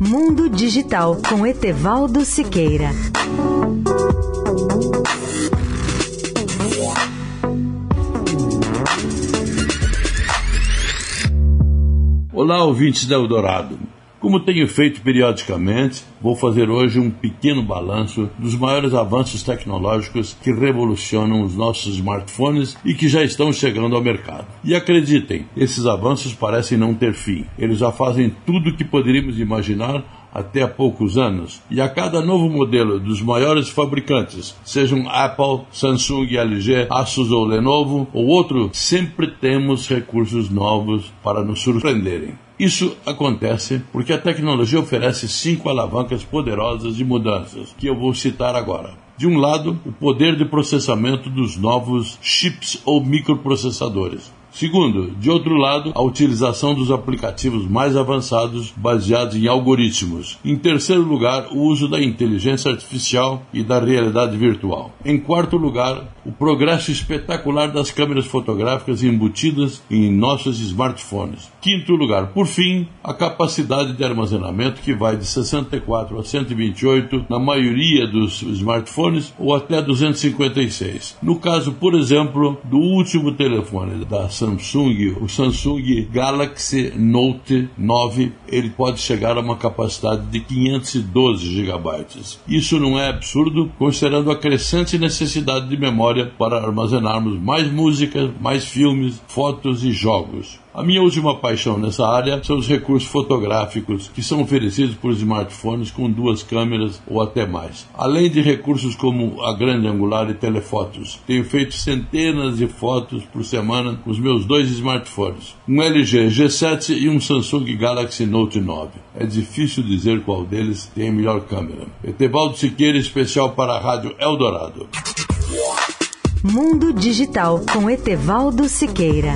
Mundo Digital com Etevaldo Siqueira. Olá, ouvintes da Eldorado. Como tenho feito periodicamente, vou fazer hoje um pequeno balanço dos maiores avanços tecnológicos que revolucionam os nossos smartphones e que já estão chegando ao mercado. E acreditem, esses avanços parecem não ter fim. Eles já fazem tudo o que poderíamos imaginar até há poucos anos, e a cada novo modelo dos maiores fabricantes, sejam Apple, Samsung, LG, Asus ou Lenovo ou outro, sempre temos recursos novos para nos surpreenderem. Isso acontece porque a tecnologia oferece cinco alavancas poderosas de mudanças, que eu vou citar agora. De um lado, o poder de processamento dos novos chips ou microprocessadores. Segundo, de outro lado, a utilização dos aplicativos mais avançados baseados em algoritmos. Em terceiro lugar, o uso da inteligência artificial e da realidade virtual. Em quarto lugar, o progresso espetacular das câmeras fotográficas embutidas em nossos smartphones. Quinto lugar, por fim, a capacidade de armazenamento que vai de 64 a 128 na maioria dos smartphones ou até 256. No caso, por exemplo, do último telefone da Samsung, o Samsung Galaxy Note 9, ele pode chegar a uma capacidade de 512 GB. Isso não é absurdo, considerando a crescente necessidade de memória para armazenarmos mais música, mais filmes, fotos e jogos. A minha última paixão nessa área são os recursos fotográficos que são oferecidos por smartphones com duas câmeras ou até mais. Além de recursos como a grande angular e telefotos, tenho feito centenas de fotos por semana com os meus dois smartphones, um LG G7 e um Samsung Galaxy Note 9. É difícil dizer qual deles tem a melhor câmera. Etevaldo Siqueira, especial para a Rádio Eldorado. Mundo Digital com Etevaldo Siqueira.